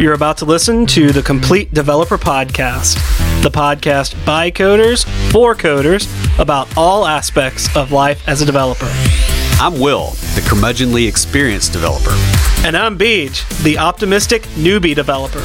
You're about to listen to the Complete Developer Podcast, the podcast by coders for coders about all aspects of life as a developer. I'm Will, the curmudgeonly experienced developer. And I'm Beej, the optimistic newbie developer.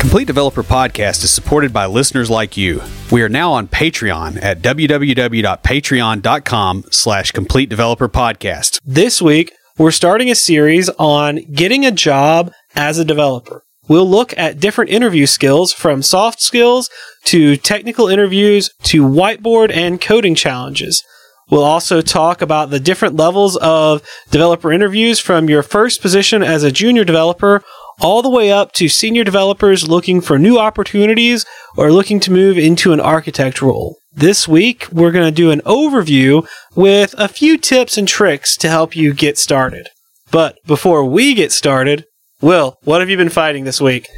Complete Developer Podcast is supported by listeners like you. We are now on Patreon at www.patreon.com slash Complete Developer Podcast. This week, we're starting a series on getting a job as a developer. We'll look at different interview skills from soft skills to technical interviews to whiteboard and coding challenges. We'll also talk about the different levels of developer interviews from your first position as a junior developer all the way up to senior developers looking for new opportunities or looking to move into an architect role. This week, we're going to do an overview with a few tips and tricks to help you get started. But before we get started, Will, what have you been fighting this week?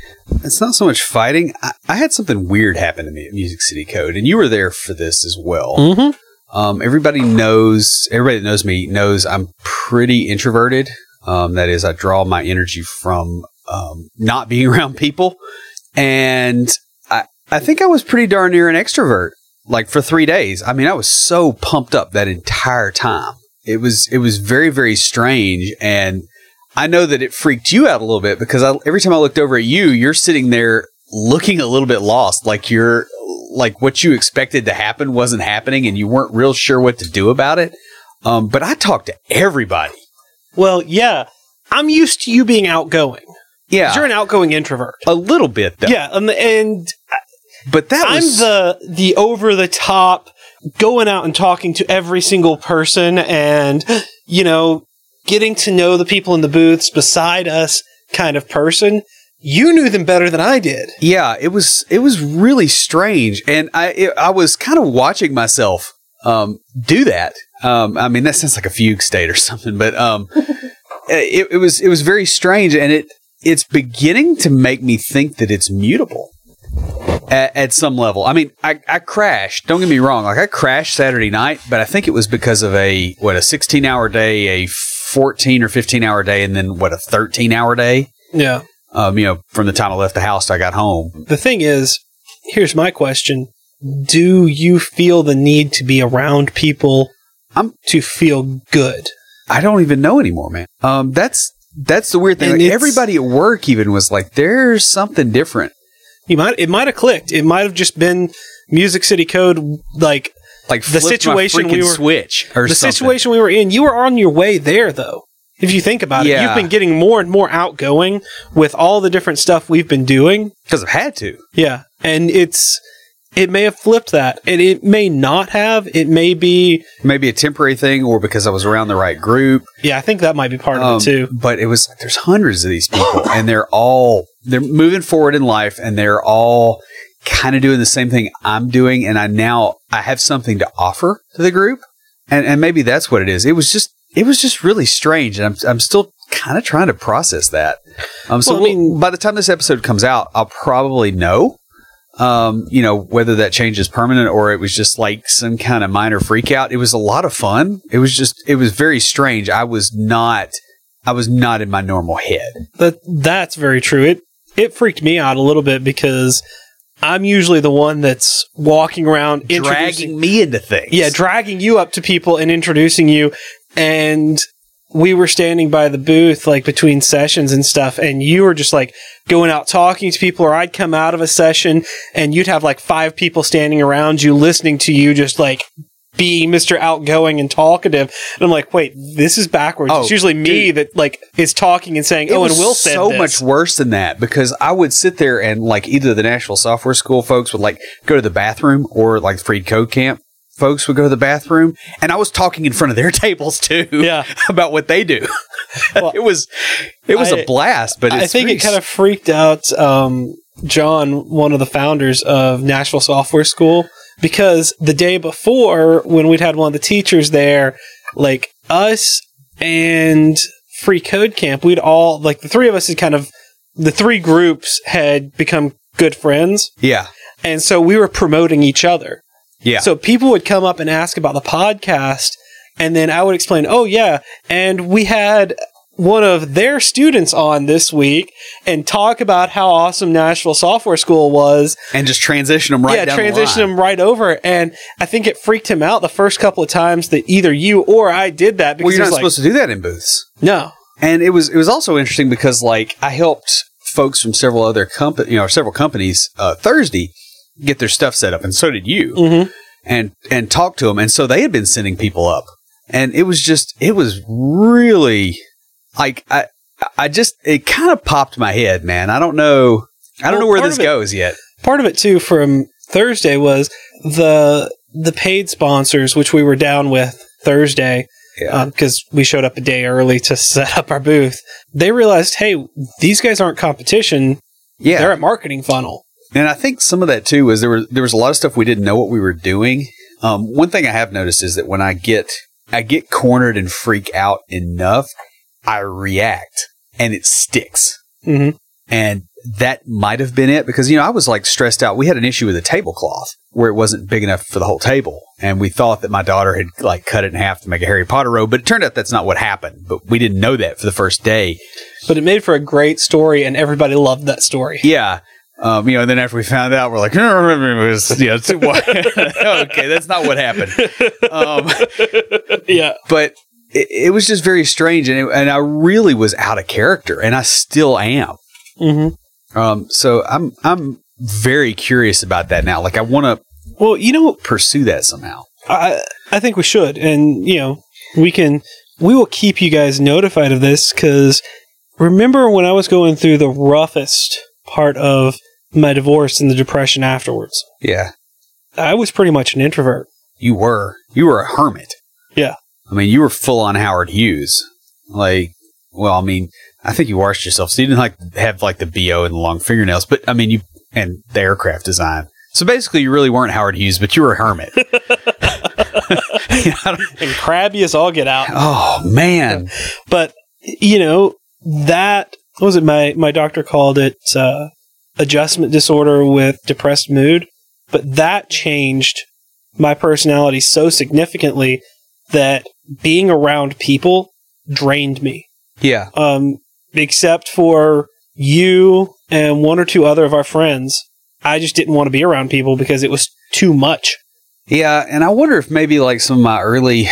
It's not so much fighting. I, I had something weird happen to me at Music City Code, and you were there for this as well. Mm-hmm. Um, everybody knows, everybody that knows me knows I'm pretty introverted. Um, that is, I draw my energy from um, not being around people. And I, I think I was pretty darn near an extrovert, like for three days. I mean, I was so pumped up that entire time. It was, it was very, very strange. And I know that it freaked you out a little bit because I, every time I looked over at you, you're sitting there looking a little bit lost, like you're, like what you expected to happen wasn't happening and you weren't real sure what to do about it. Um, but I talked to everybody. Well, yeah, I'm used to you being outgoing. Yeah. You're an outgoing introvert. a little bit though. Yeah, and, and But that I'm was the the over the top going out and talking to every single person and you know getting to know the people in the booths beside us kind of person. You knew them better than I did. Yeah, it was it was really strange, and I it, I was kind of watching myself um, do that. Um, I mean, that sounds like a fugue state or something, but um, it, it was it was very strange, and it it's beginning to make me think that it's mutable at, at some level. I mean, I, I crashed. Don't get me wrong. Like I crashed Saturday night, but I think it was because of a what a sixteen hour day, a fourteen or fifteen hour day, and then what a thirteen hour day. Yeah. Um, you know, from the time I left the house, I got home. The thing is, here's my question. Do you feel the need to be around people I'm- to feel good? I don't even know anymore, man. Um, that's that's the weird thing. Like, everybody at work even was like, "There's something different." You might it might have clicked. It might have just been Music City Code like Like The situation we were- switch or the something. situation we were in, you were on your way there though. If you think about it, you've been getting more and more outgoing with all the different stuff we've been doing. because I've had to. Yeah. And it's it may have flipped that. And it may not have. It may be Maybe a temporary thing, or because I was around the right group. yeah, I think that might be part Um, of it too. But it was like there's hundreds of these people, and they're all they're moving forward in life, and they're all kind of doing the same thing I'm doing, and I now I have something to offer to the group, and and maybe that's what it is. It was just it was just really strange, and I'm I'm still kind of trying to process that. Um, so Well, I mean- by the time this episode comes out, I'll probably know. Um, you know, whether that change is permanent or it was just like some kind of minor freak out. It was a lot of fun. It was just, it was very strange. I was not, I was not in my normal head. That that's very true. It it freaked me out a little bit because I'm usually the one that's walking around introducing Dragging me into things. Yeah, dragging you up to people and introducing you. And we were standing by the booth, like between sessions and stuff, and you were just like going out talking to people, or I'd come out of a session and you'd have like five people standing around you listening to you just like be Mr. Outgoing and talkative. And I'm like, wait, this is backwards. Oh, it's usually me that like is talking and saying, oh, and Will said so this. much worse than that because I would sit there and like either the Nashville Software School folks would like go to the bathroom or like the Free Code Camp folks would go to the bathroom and I was talking in front of their tables too Yeah. about what they do. Well, it was it was I- a blast, but I think very it kind of freaked out um, John, one of the founders of Nashville Software School, because the day before, when we'd had one of the teachers there, like us and Free Code Camp, we'd all like the three of us had kind of the three groups had become good friends, yeah. and so we were promoting each other. Yeah. So people would come up and ask about the podcast, and then I would explain, "Oh yeah," and we had one of their students on this week and talk about how awesome Nashville Software School was. And just transition them right yeah, down the transition line. him right over. And I think it freaked him out the first couple of times that either you or I did that because Well, you're not was supposed to do that in booths. no. And it was it was also interesting because like I helped folks from several other company, you know, several companies uh, Thursday get their stuff set up, and so did you, Mhm. and and talk to them, and so they had been sending people up, and it was just it was really like I I just it kind of popped my head, man. I don't know I don't Well, know where this it- goes yet. Part of it too from Thursday was the the paid sponsors, which we were down with Thursday Yeah. because we showed up a day early to set up our booth. They realized, hey, these guys aren't competition; yeah, they're a marketing funnel. And I think some of that too was there was there was a lot of stuff we didn't know what we were doing. Um, one thing I have noticed is that when I get I get cornered and freak out enough, I react and it sticks. hmm And that might have been it because you know I was like stressed out. We had an issue with a tablecloth where it wasn't big enough for the whole table, and we thought that my daughter had like cut it in half to make a Harry Potter robe, but it turned out that's not what happened. But we didn't know that for the first day. But it made for a great story, and everybody loved that story. Yeah. Um, you know, and then after we found out, we're like, was, you know, it's, what? okay, that's not what happened. Um, yeah. but it, it was just very strange, and, it, and I really was out of character, and I still am. hmm Um, so I'm I'm very curious about that now. Like, I want to Well, you know, pursue that somehow. I I think we should, and you know, we can. We will keep you guys notified of this because remember when I was going through the roughest part of my divorce and the depression afterwards. Yeah, I was pretty much an introvert. you were you were a hermit. Yeah. I mean, you were full on Howard Hughes. Like, well, I mean, I think you washed yourself, so you didn't like have like the bo and the long fingernails. But I mean, you and the aircraft design. So basically, you really weren't Howard Hughes, but you were a hermit. You know, I don't- And crabby as all get out. oh man, But you know that what was it my my doctor called it uh, adjustment disorder with depressed mood. But that changed my personality so significantly that being around people drained me. yeah, Um, except for you and one or two other of our friends, I just didn't want to be around people because it was too much. yeah. And I wonder if maybe like some of my early,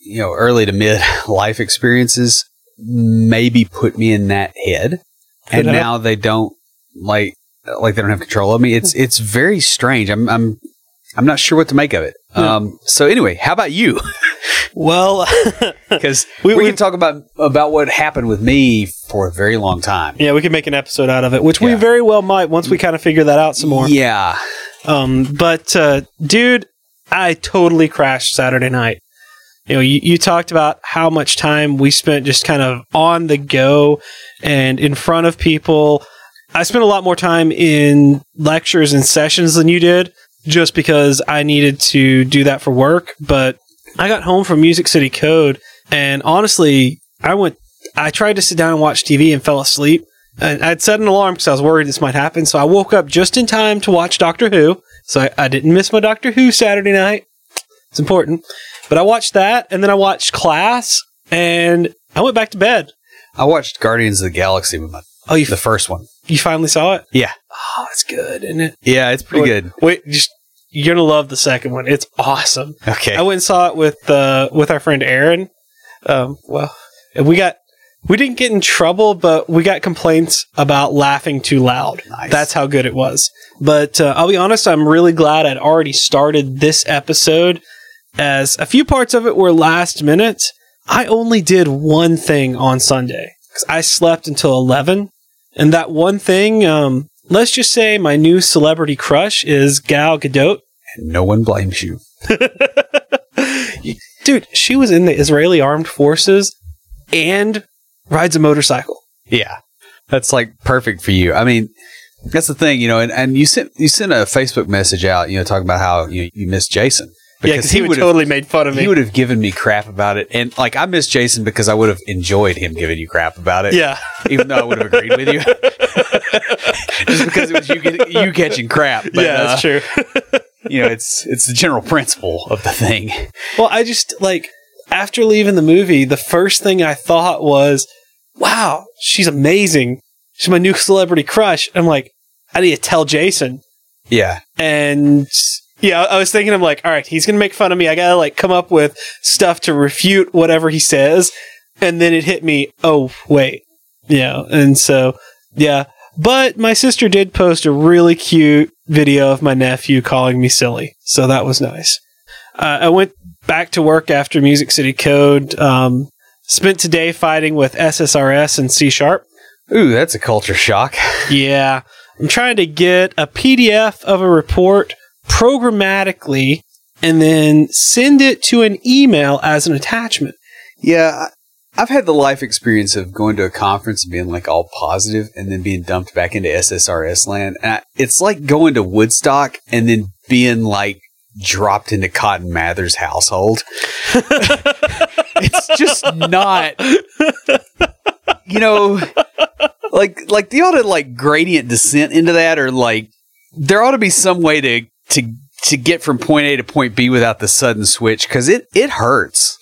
you know, early to mid life experiences maybe put me in that head, and now they don't like like they don't have control of me. It's it's very strange. I'm I'm I'm not sure what to make of it. Yeah. Um. So anyway, how about you? Well, Because We- we, we- can talk about about what happened with me for a very long time. yeah, we could make an episode out of it, which we very well might once we kind of figure that out some more. Yeah. Um, but uh, dude, I totally crashed Saturday night. You know, you, you talked about how much time we spent just kind of on the go and in front of people. I spent a lot more time in lectures and sessions than you did, just because I needed to do that for work. But I got home from Music City Code, and honestly, I went. I tried to sit down and watch TV and fell asleep. And I'd set an alarm because I was worried this might happen. So I woke up just in time to watch Doctor Who. So I, I didn't miss my Doctor Who Saturday night. It's important. But I watched that, and then I watched Class, and I went back to bed. I watched Guardians of the Galaxy with my Oh, you the first one. you finally saw it? Yeah. Oh, it's good, isn't it? Yeah, it's pretty good. Wait, just you're gonna love the second one. It's awesome. Okay. I went and saw it with uh, with our friend Aaron. Um, well, we got we didn't get in trouble, but we got complaints about laughing too loud. Nice. That's how good it was. But uh, I'll be honest, I'm really glad I'd already started this episode, as a few parts of it were last minute. I only did one thing on Sunday because I slept until eleven, and that one thing, um, let's just say, my new celebrity crush is Gal Gadot. and no one blames you. Dude, she was in the Israeli armed forces and rides a motorcycle. Yeah. That's like perfect for you. I mean, that's the thing, you know, and, and you sent you sent a Facebook message out, you know, talking about how you you miss Jason. Yeah, because he, would totally made fun of me. he would have given me crap about it. And like I miss Jason because I would have enjoyed him giving you crap about it. yeah, Even though I would have agreed with you. Just because it was you get- you catching crap. But, yeah, uh, that's true. you know, it's it's the general principle of the thing. well, I just like after leaving the movie, the first thing I thought was, wow, she's amazing. She's my new celebrity crush. I'm like, I need to tell Jason. Yeah. And yeah, I was thinking, I'm like, all right, he's going to make fun of me. I got to like come up with stuff to refute whatever he says. And then it hit me, oh, wait. Yeah. And so, yeah. But my sister did post a really cute video of my nephew calling me silly. So that was nice. Uh, I went back to work after Music City Code. Um, spent today fighting with SSRS and C Sharp. Ooh, that's a culture shock. Yeah. I'm trying to get a PDF of a report programmatically and then send it to an email as an attachment. Yeah, I've had the life experience of going to a conference and being like all positive and then being dumped back into SSRS land. And I, it's like going to Woodstock and then being like dropped into Cotton Mather's household. it's just not, you know, like like the ought to like gradient descent into that, or like there ought to be some way to to to get from point A to point B without the sudden switch because it it hurts.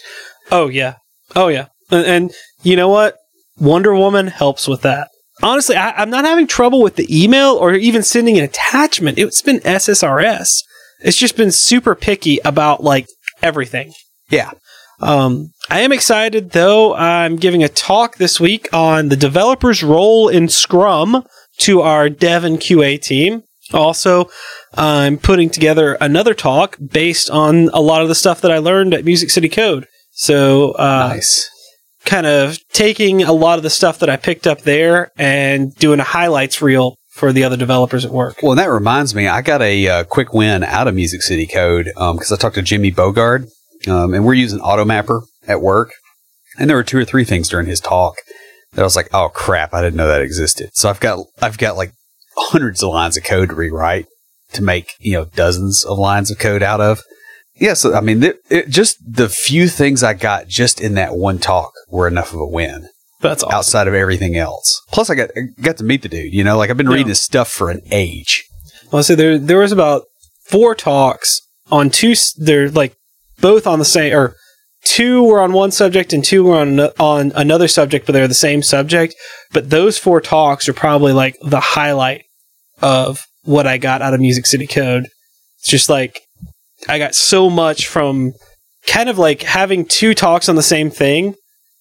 Oh yeah, oh yeah, and, and you know what? Wonder Woman helps with that. Honestly, I, I'm not having trouble with the email or even sending an attachment. It's been SSRS. It's just been super picky about like everything. Yeah. Um, I am excited though. I'm giving a talk this week on the developer's role in Scrum to our dev and QA team. Also, I'm putting together another talk based on a lot of the stuff that I learned at Music City Code. So, uh, nice. kind of taking a lot of the stuff that I picked up there and doing a highlights reel for the other developers at work. Well, that reminds me, I got a uh, quick win out of Music City Code because I talked to Jimmy Bogard, um, and we're using Automapper at work. And there were two or three things during his talk that I was like, "Oh crap, I didn't know that existed." So I've got I've got like hundreds of lines of code to rewrite to make you know dozens of lines of code out of. Yeah, so I mean, it, it, just the few things I got just in that one talk were enough of a win. That's awesome. outside of everything else. Plus, I got I got to meet the dude. You know, like I've been Yeah. reading his stuff for an age. Well, so there there was about four talks on two. They're like both on the same, or two were on one subject and two were on on another subject, but they're the same subject. But those four talks are probably like the highlight of what I got out of Music City Code. It's just like I got so much from kind of like having two talks on the same thing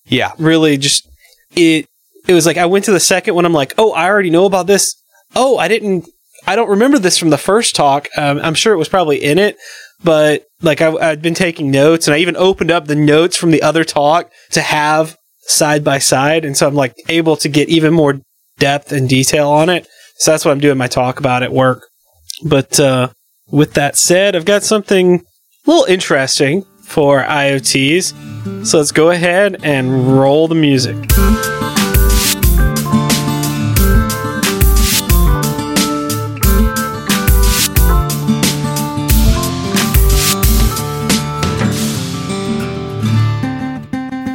Yeah, really just it it was like I went to the second one I'm like, "Oh, I already know about this. Oh, I didn't I don't remember this from the first talk. Um, I'm sure it was probably in it, but like I, I'd been taking notes and I even opened up the notes from the other talk to have side by side. And so I'm like able to get even more depth and detail on it. So that's what I'm doing my talk about at work. But uh, with that said, I've got something a little interesting for IoTs. So let's go ahead and roll the music.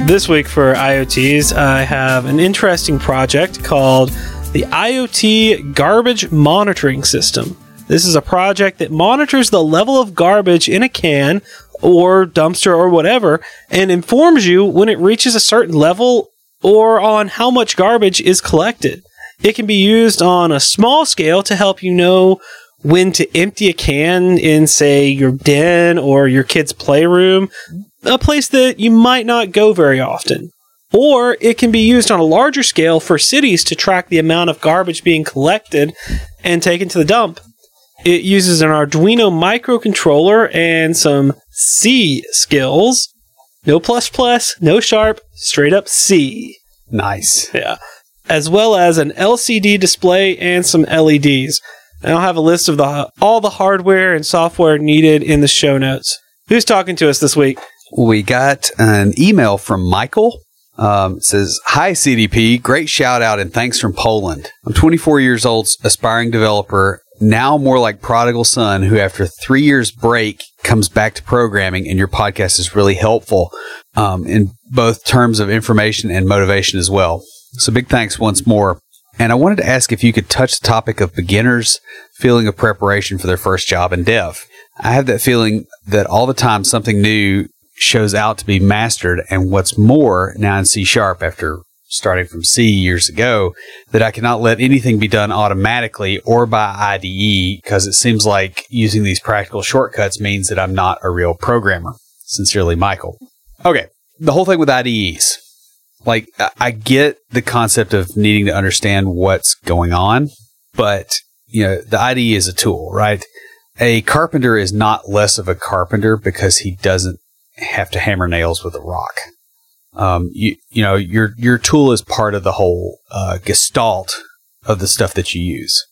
This week for IoTs, I have an interesting project called the IoT Garbage Monitoring System. This is a project that monitors the level of garbage in a can or dumpster or whatever and informs you when it reaches a certain level or on how much garbage is collected. It can be used on a small scale to help you know when to empty a can in, say, your den or your kid's playroom, a place that you might not go very often. Or it can be used on a larger scale for cities to track the amount of garbage being collected and taken to the dump. It uses an Arduino microcontroller and some C skills. No plus plus, no sharp, straight up C. nice. Yeah. As well as an LCD display and some LEDs. And I'll have a list of the all the hardware and software needed in the show notes. Who's talking to us this week? We got an email from Michael. Um, says, Hi, CDP. Great shout out and thanks from Poland. I'm 24 years old, aspiring developer, now more like prodigal son who, after three years break, comes back to programming. And your podcast is really helpful um, in both terms of information and motivation as well. So, big thanks once more. And I wanted to ask if you could touch the topic of beginners feeling of preparation for their first job in dev. I have that feeling that all the time something new shows out to be mastered and what's more now in C sharp after starting from C years ago that I cannot let anything be done automatically or by IDE because it seems like using these practical shortcuts means that I'm not a real programmer. Sincerely, Michael. Okay. The whole thing with IDEs. Like, I- get the concept of needing to understand what's going on, but, you know, the IDE is a tool, right? A carpenter is not less of a carpenter because he doesn't have to hammer nails with a rock. Um, you, you know, your, your tool is part of the whole, uh, gestalt of the stuff that you use.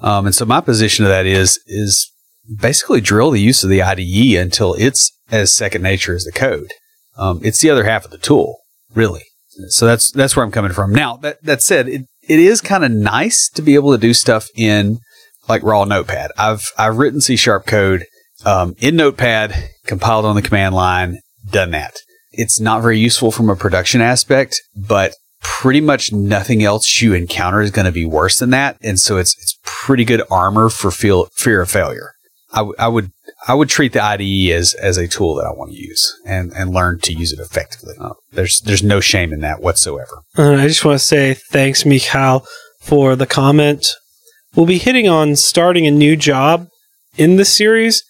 Um, and so my position of that is, is basically drill the use of the IDE until it's as second nature as the code. Um, it's the other half of the tool, really. So that's that's where I'm coming from. Now that that said, it, it is kind of nice to be able to do stuff in like raw Notepad. I've I've written C sharp code um, in Notepad, compiled on the command line, done that. It's not very useful from a production aspect, but pretty much nothing else you encounter is going to be worse than that, and so it's it's pretty good armor for feel, fear of failure. I, w- I would I would treat the IDE as as a tool that I want to use and and learn to use it effectively. Uh, there's there's no shame in that whatsoever. I just want to say thanks, Mikhail, for the comment. We'll be hitting on starting a new job in this series.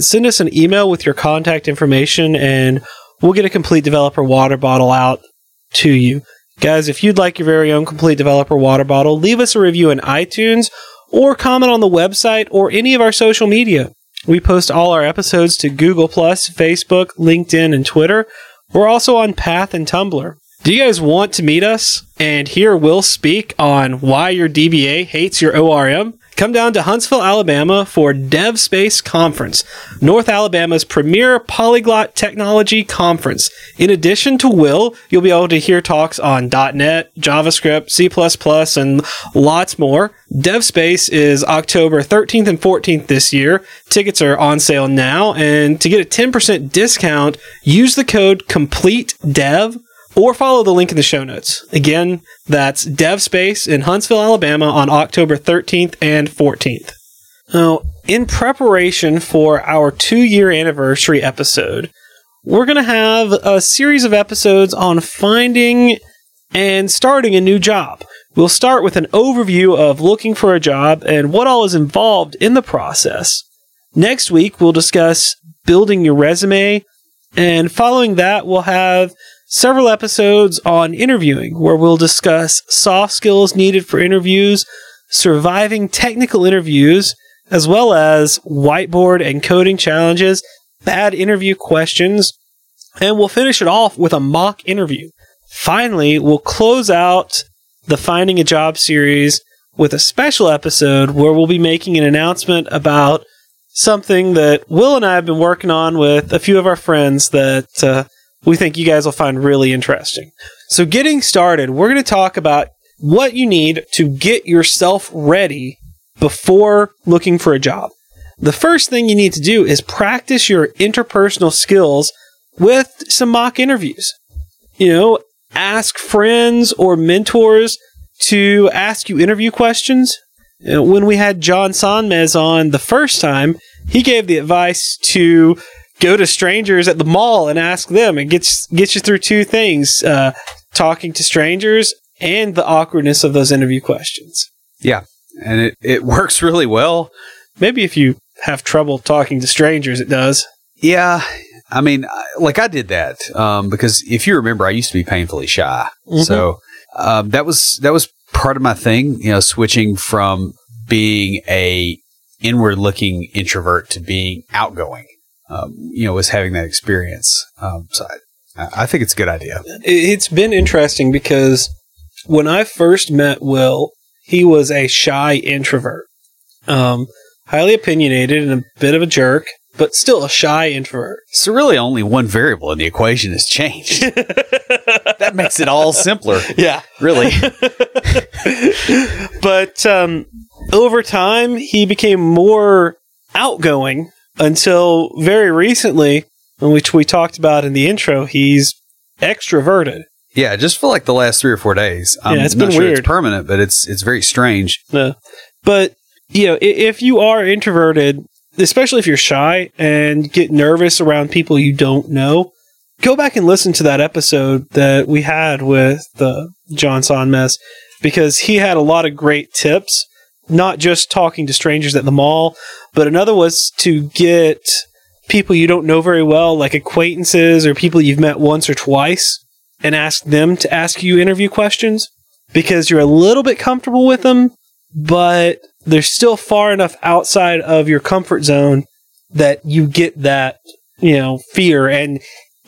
Send us an email with your contact information, and we'll get a complete developer water bottle out to you. Guys, if you'd like your very own complete developer water bottle, leave us a review in iTunes or comment on the website or any of our social media. We post all our episodes to Google, Plus, Facebook, LinkedIn, and Twitter. We're also on Path and Tumblr. Do you guys want to meet us and hear Will speak on why your DBA hates your ORM? Come down to Huntsville, Alabama for DevSpace Conference, North Alabama's premier polyglot technology conference. In addition to Will, you'll be able to hear talks on .NET, JavaScript, C++, and lots more. DevSpace is October 13th and 14th this year. Tickets are on sale now, and to get a 10% discount, use the code COMPLETEDEV or follow the link in the show notes. Again, that's DevSpace in Huntsville, Alabama on October 13th and 14th. Now, in preparation for our two year anniversary episode, we're going to have a series of episodes on finding and starting a new job. We'll start with an overview of looking for a job and what all is involved in the process. Next week, we'll discuss building your resume, and following that, we'll have several episodes on interviewing where we'll discuss soft skills needed for interviews, surviving technical interviews, as well as whiteboard and coding challenges, bad interview questions, and we'll finish it off with a mock interview. Finally, we'll close out the Finding a Job series with a special episode where we'll be making an announcement about something that Will and I have been working on with a few of our friends that uh, we think you guys will find really interesting. So, getting started, we're going to talk about what you need to get yourself ready before looking for a job. The first thing you need to do is practice your interpersonal skills with some mock interviews. You know, ask friends or mentors to ask you interview questions. When we had John Sonmez on the first time, he gave the advice to go to strangers at the mall and ask them. It gets gets you through two things: uh, talking to strangers and the awkwardness of those interview questions. Yeah, and it, it works really well. Maybe if you have trouble talking to strangers, it does. Yeah, I mean, like I did that um, because if you remember, I used to be painfully shy, Mhm. so um, that was that was part of my thing. You know, switching from being a inward looking introvert to being outgoing. Um, you know, was having that experience. Um, so I, I think it's a good idea. It- It's been interesting because when I first met Will, he was a shy introvert, um, highly opinionated and a bit of a jerk, but still a shy introvert. So really, only one variable in the equation has changed. that makes it all simpler. Yeah. Really. but um, over time, he became more outgoing until very recently, which we talked about in the intro. He's extroverted. Yeah, just for like the last three or four days. I'm Yeah, it's not been sure weird. it's permanent, but it's it's very strange. Uh, but you know, if you are introverted, especially if you're shy and get nervous around people you don't know, go back and listen to that episode that we had with uh, John Sonmez because he had a lot of great tips, not just talking to strangers at the mall, but another was to get people you don't know very well, like acquaintances or people you've met once or twice, and ask them to ask you interview questions because you're a little bit comfortable with them, but they're still far enough outside of your comfort zone that you get that, you know, fear and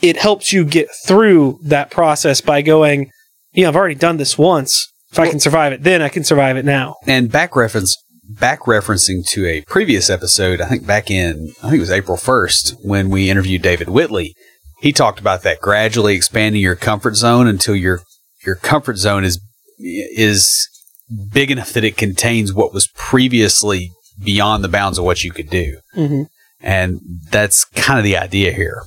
it helps you get through that process by going, you know, I've already done this once. If I can survive it then, I can survive it now. And back reference, back referencing to a previous episode, I think back in, I think it was April 1st when we interviewed David Whitley. He talked about that gradually expanding your comfort zone until your, your comfort zone is, is big enough that it contains what was previously beyond the bounds of what you could do. Mm-hmm. And that's kind of the idea here.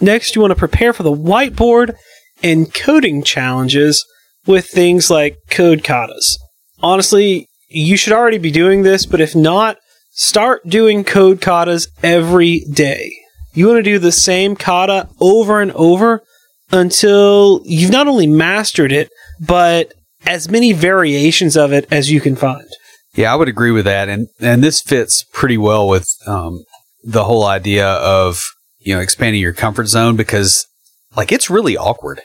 Next, you want to prepare for the whiteboard and coding challenges with things like code katas. Honestly, you should already be doing this, but if not, start doing code katas every day. You want to do the same kata over and over until you've not only mastered it, but as many variations of it as you can find. Yeah, I would agree with that, and and this fits pretty well with um, the whole idea of you know expanding your comfort zone because like it's really awkward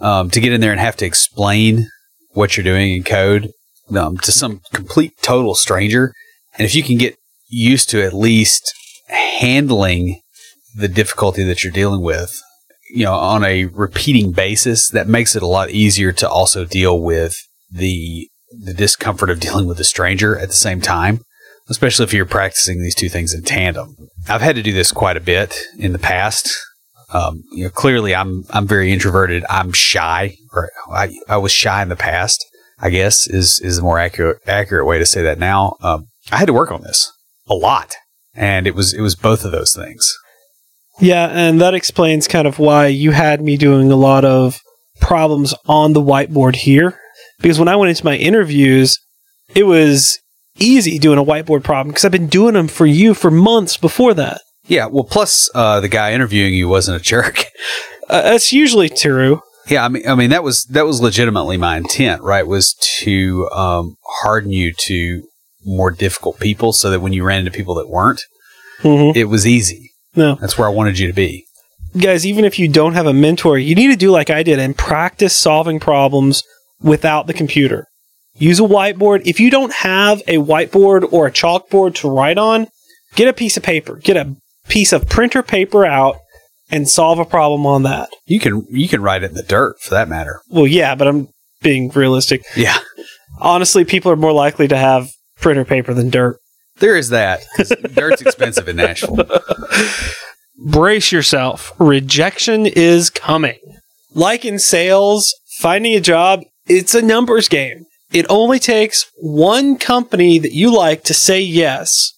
um, to get in there and have to explain what you're doing in code um, to some complete total stranger, and if you can get used to at least handling the difficulty that you're dealing with, you know, on a repeating basis, that makes it a lot easier to also deal with the the discomfort of dealing with a stranger at the same time, especially if you're practicing these two things in tandem. I've had to do this quite a bit in the past. Um, you know, clearly I'm I'm very introverted. I'm shy, or I, I was shy in the past. I guess is is a more accurate accurate way to say that now. Um, I had to work on this a lot, and it was it was both of those things. Yeah, and that explains kind of why you had me doing a lot of problems on the whiteboard here. Because when I went into my interviews, it was easy doing a whiteboard problem because I've been doing them for you for months before that. Yeah, well, plus uh, the guy interviewing you wasn't a jerk. Uh, that's usually true. Yeah, I mean, I mean that was that was legitimately my intent, right? Was to um, harden you to more difficult people, so that when you ran into people that weren't, Mm-hmm. it was easy. No. That's where I wanted you to be. Guys, even if you don't have a mentor, you need to do like I did and practice solving problems without the computer. Use a whiteboard. If you don't have a whiteboard or a chalkboard to write on, get a piece of paper. Get a piece of printer paper out and solve a problem on that. You can you can write it in the dirt for that matter. Well, yeah, but I'm being realistic. Yeah, Honestly, people are more likely to have printer paper than dirt. there is that. 'cause Dirt's expensive in Nashville. brace yourself. Rejection is coming. Like in sales, finding a job, it's a numbers game. It only takes one company that you like to say yes,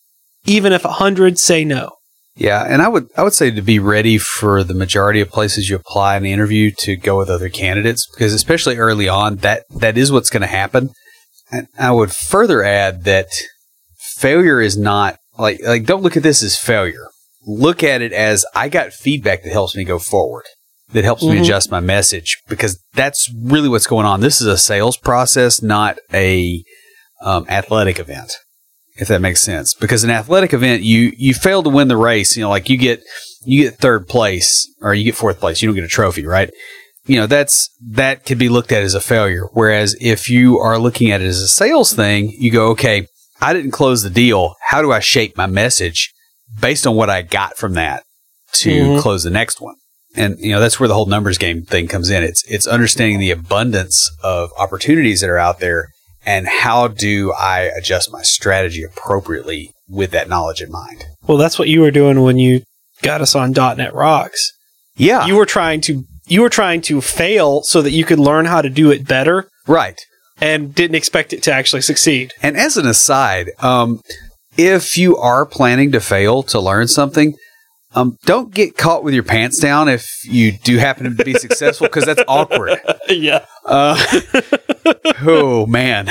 even if a hundred say no. Yeah, and I would I would say to be ready for the majority of places you apply in the interview to go with other candidates because especially early on that that is what's going to happen. And I would further add that failure is not like like don't look at this as failure. Look at it as I got feedback that helps me go forward. That helps me Mhm. adjust my message because that's really what's going on. This is a sales process, not a um, athletic event if that makes sense. Because an athletic event, you you fail to win the race. You know, like you get you get third place or you get fourth place, you don't get a trophy, right? You know, that's that could be looked at as a failure. Whereas if you are looking at it as a sales thing, you go, okay, I didn't close the deal. How do I shape my message based on what I got from that to Mhm. close the next one? And you know, that's where the whole numbers game thing comes in. It's it's understanding the abundance of opportunities that are out there and how do I adjust my strategy appropriately with that knowledge in mind? Well, that's what you were doing when you got us on .NET Rocks. Yeah, You were trying to you were trying to fail so that you could learn how to do it better right. and didn't expect it to actually succeed. And as an aside, um, if you are planning to fail to learn something, um, don't get caught with your pants down if you do happen to be successful because that's awkward. yeah. Uh, oh man,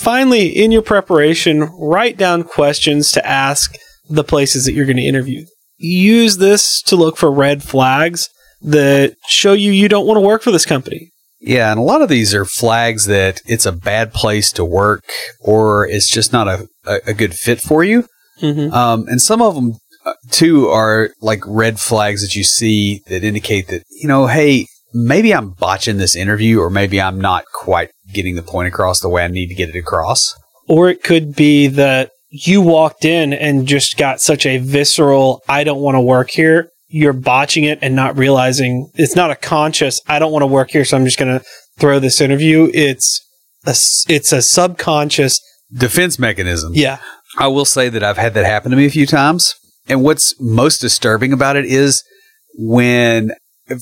Finally, in your preparation, write down questions to ask the places that you're going to interview. Use this to look for red flags that show you you don't want to work for this company. Yeah, and a lot of these are flags that it's a bad place to work or it's just not a, a, a good fit for you. Mm-hmm. Um, and some of them, too, are like red flags that you see that indicate that, you know, hey, maybe I'm botching this interview or maybe I'm not quite getting the point across the way I need to get it across. Or it could be that you walked in and just got such a visceral, I don't want to work here. You're botching it and not realizing it's not a conscious, I don't want to work here, so I'm just going to throw this interview. It's a, it's a subconscious, Defense mechanism. yeah. I will say that I've had that happen to me a few times. And what's most disturbing about it is when,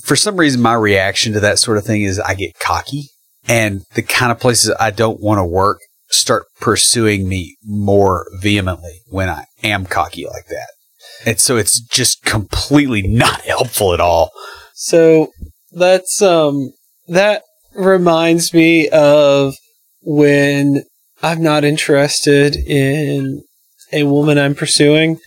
for some reason, my reaction to that sort of thing is I get cocky and the kind of places I don't want to work start pursuing me more vehemently when I am cocky like that. And so it's just completely not helpful at all. So that's um that reminds me of when I'm not interested in a woman I'm pursuing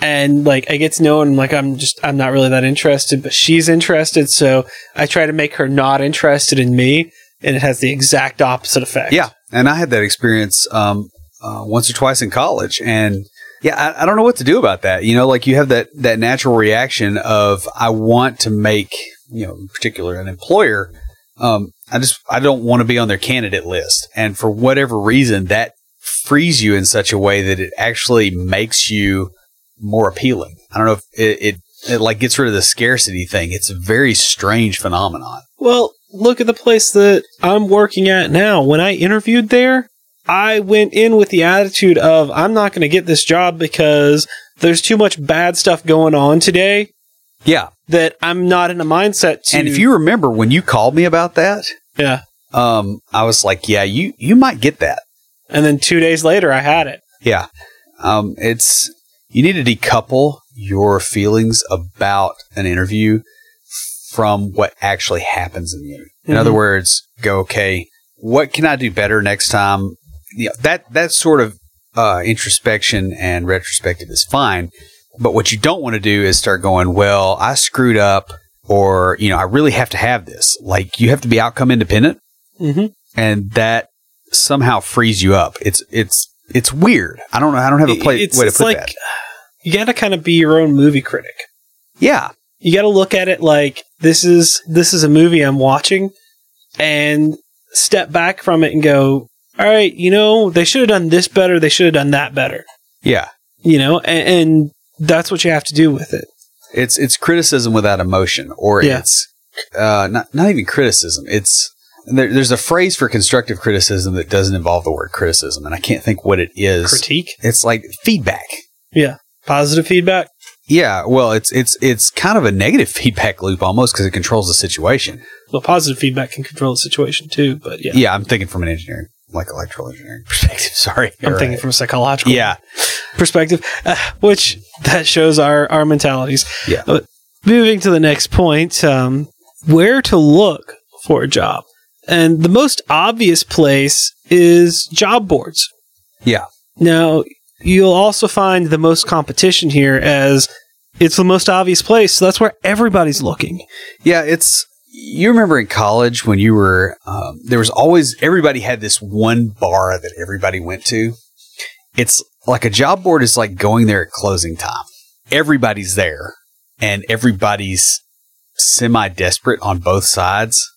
and like I get to know and like I'm just I'm not really that interested but she's interested so I try to make her not interested in me and it has the exact opposite effect. Yeah. And I had that experience um, uh, once or twice in college. And yeah, I, I don't know what to do about that. You know, like you have that, that natural reaction of, I want to make, you know, in particular an employer. Um, I just, I don't want to be on their candidate list. And for whatever reason, that frees you in such a way that it actually makes you more appealing. I don't know if it, it, it like gets rid of the scarcity thing. It's a very strange phenomenon. Well, look at the place that I'm working at now. When I interviewed there, I went in with the attitude of I'm not going to get this job because there's too much bad stuff going on today Yeah. that I'm not in a mindset to. And if you remember when you called me about that, yeah, um, I was like, yeah, you, you might get that. and then two days later I had it. Yeah. Um, it's, you need to decouple your feelings about an interview from what actually happens in the interview. In Mhm. other words, go, okay, what can I do better next time? You know, that, that sort of, uh, introspection and retrospective is fine. But what you don't want to do is start going, well, I screwed up or, you know, I really have to have this. Like you have to be outcome independent Mm-hmm. and that somehow frees you up. It's it's it's weird. I don't know. I don't have a play, it's way to it's put like that. you got to kind of be your own movie critic. Yeah, You got to look at it like this is this is a movie I'm watching, and step back from it and go, all right, you know, they should have done this better. They should have done that better. yeah. you know, and, and that's what you have to do with it. It's it's criticism without emotion, or Yeah. it's uh, not not even criticism. It's there, there's a phrase for constructive criticism that doesn't involve the word criticism, and I can't think what it is. Critique, It's like feedback. Yeah, positive feedback. Yeah, well, it's it's it's kind of a negative feedback loop almost because it controls the situation. Well, positive feedback can control the situation too, but yeah, Yeah, I'm thinking from an engineering, like electrical engineering perspective. Sorry, I'm thinking right. from a psychological Yeah, perspective, uh, which that shows our our mentalities. Yeah. But moving to the next point, um, where to look for a job, and the most obvious place is job boards. Yeah. Now you'll also find the most competition here as it's the most obvious place. So that's where everybody's looking. Yeah, it's you remember in college when you were um, there was always everybody had this one bar that everybody went to. It's like a job board is like going there at closing time. Everybody's there, and everybody's semi desperate on both sides.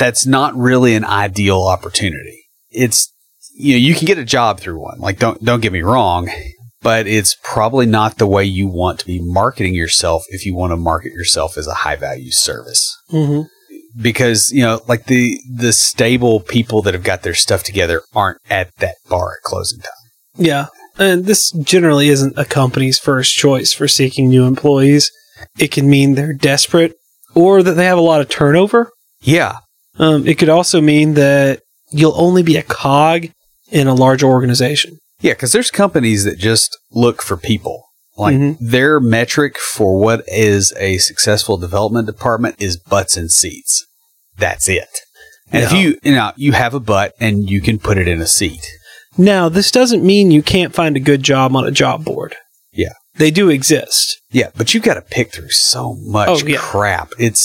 That's not really an ideal opportunity. It's you know you can get a job through one. Like don't don't get me wrong, but it's probably not the way you want to be marketing yourself if you want to market yourself as a high value service Mm-hmm. because you know like the the stable people that have got their stuff together aren't at that bar at closing time Yeah. And this generally isn't a company's first choice for seeking new employees. It can mean they're desperate or that they have a lot of turnover. yeah Um, it could also mean that you'll only be a cog in a large organization. yeah because there's companies that just look for people like Mhm. their metric for what is a successful development department is butts and seats that's it and if you you know you have a butt and you can put it in a seat Now, this doesn't mean you can't find a good job on a job board. Yeah. They do exist. yeah but you've got to pick through so much Oh, yeah. crap it's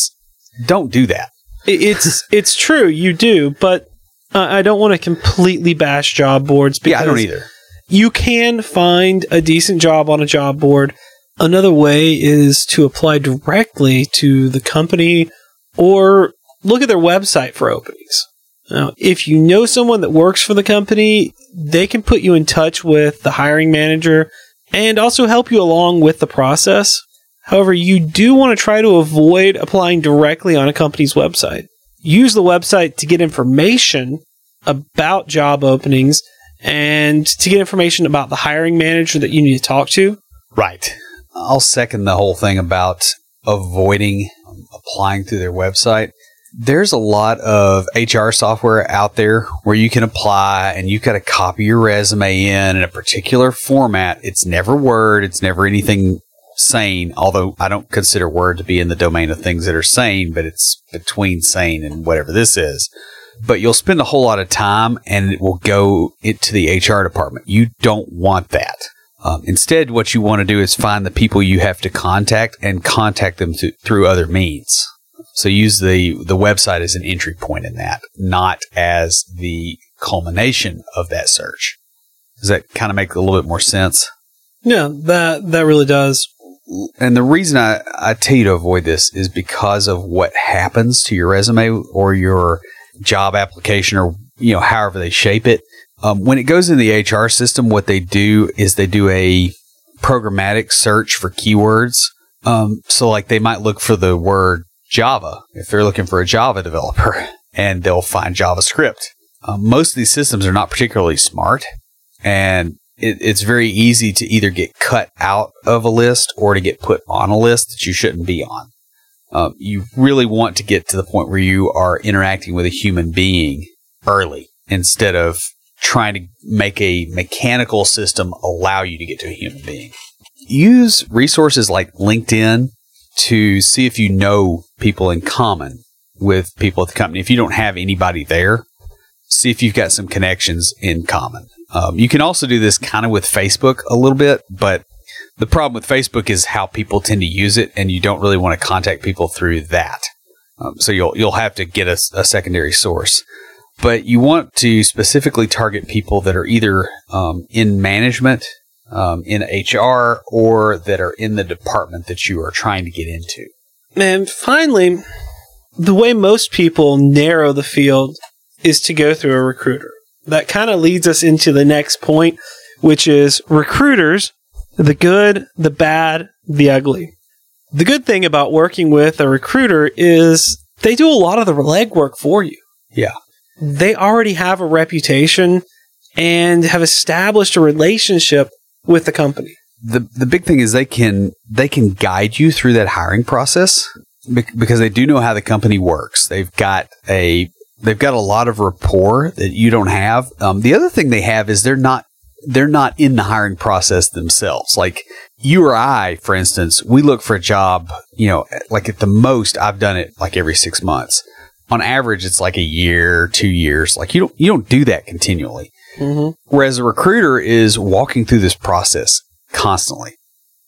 don't do that. It- It's it's true, you do, but uh, I don't want to completely bash job boards because Yeah, I don't either. you can find a decent job on a job board. Another way is to apply directly to the company or look at their website for openings. Now, if you know someone that works for the company, they can put you in touch with the hiring manager and also help you along with the process. However, you do want to try to avoid applying directly on a company's website. Use the website to get information about job openings and to get information about the hiring manager that you need to talk to. Right. I'll second the whole thing about avoiding applying through their website. There's a lot of HR software out there where you can apply and you've got to copy your resume in in a particular format. It's never Word, it's never anything sane, although I don't consider Word to be in the domain of things that are sane, but it's between sane and whatever this is. But you'll spend a whole lot of time and it will go into the HR department. You don't want that. Um, instead, what you want to do is find the people you have to contact and contact them to, through other means. So use the the website as an entry point in that, not as the culmination of that search. Does that kind of make a little bit more sense? Yeah, that that really does. And the reason I, I tell you to avoid this is because of what happens to your resume or your job application or you know however they shape it. Um, when it goes in the HR system, what they do is they do a programmatic search for keywords. Um, so like they might look for the word Java if they're looking for a Java developer, and they'll find JavaScript. Um, most of these systems are not particularly smart, and it, it's very easy to either get cut out of a list or to get put on a list that you shouldn't be on. Um, you really want to get to the point where you are interacting with a human being early instead of trying to make a mechanical system allow you to get to a human being. Use resources like LinkedIn to see if you know people in common with people at the company. If you don't have anybody there, see if you've got some connections in common. Um, you can also do this kind of with Facebook a little bit, but the problem with Facebook is how people tend to use it, and you don't really want to contact people through that. Um, so you'll you'll have to get a, a secondary source, but you want to specifically target people that are either um, in management, um, in HR, or that are in the department that you are trying to get into. And finally, the way most people narrow the field is to go through a recruiter. That kind of leads us into the next point, which is recruiters, the good, the bad, the ugly. The good thing about working with a recruiter is they do a lot of the legwork for you. Yeah. They already have a reputation and have established a relationship with the company. the the big thing is they can they can guide you through that hiring process because they do know how the company works. They've got a they've got a lot of rapport that you don't have. Um, the other thing they have is they're not they're not in the hiring process themselves. Like you or I, for instance, we look for a job. You know, like at the most, I've done it like every six months. On average, it's like a year, two years. Like you don't you don't do that continually. Mm-hmm. Whereas a recruiter is walking through this process constantly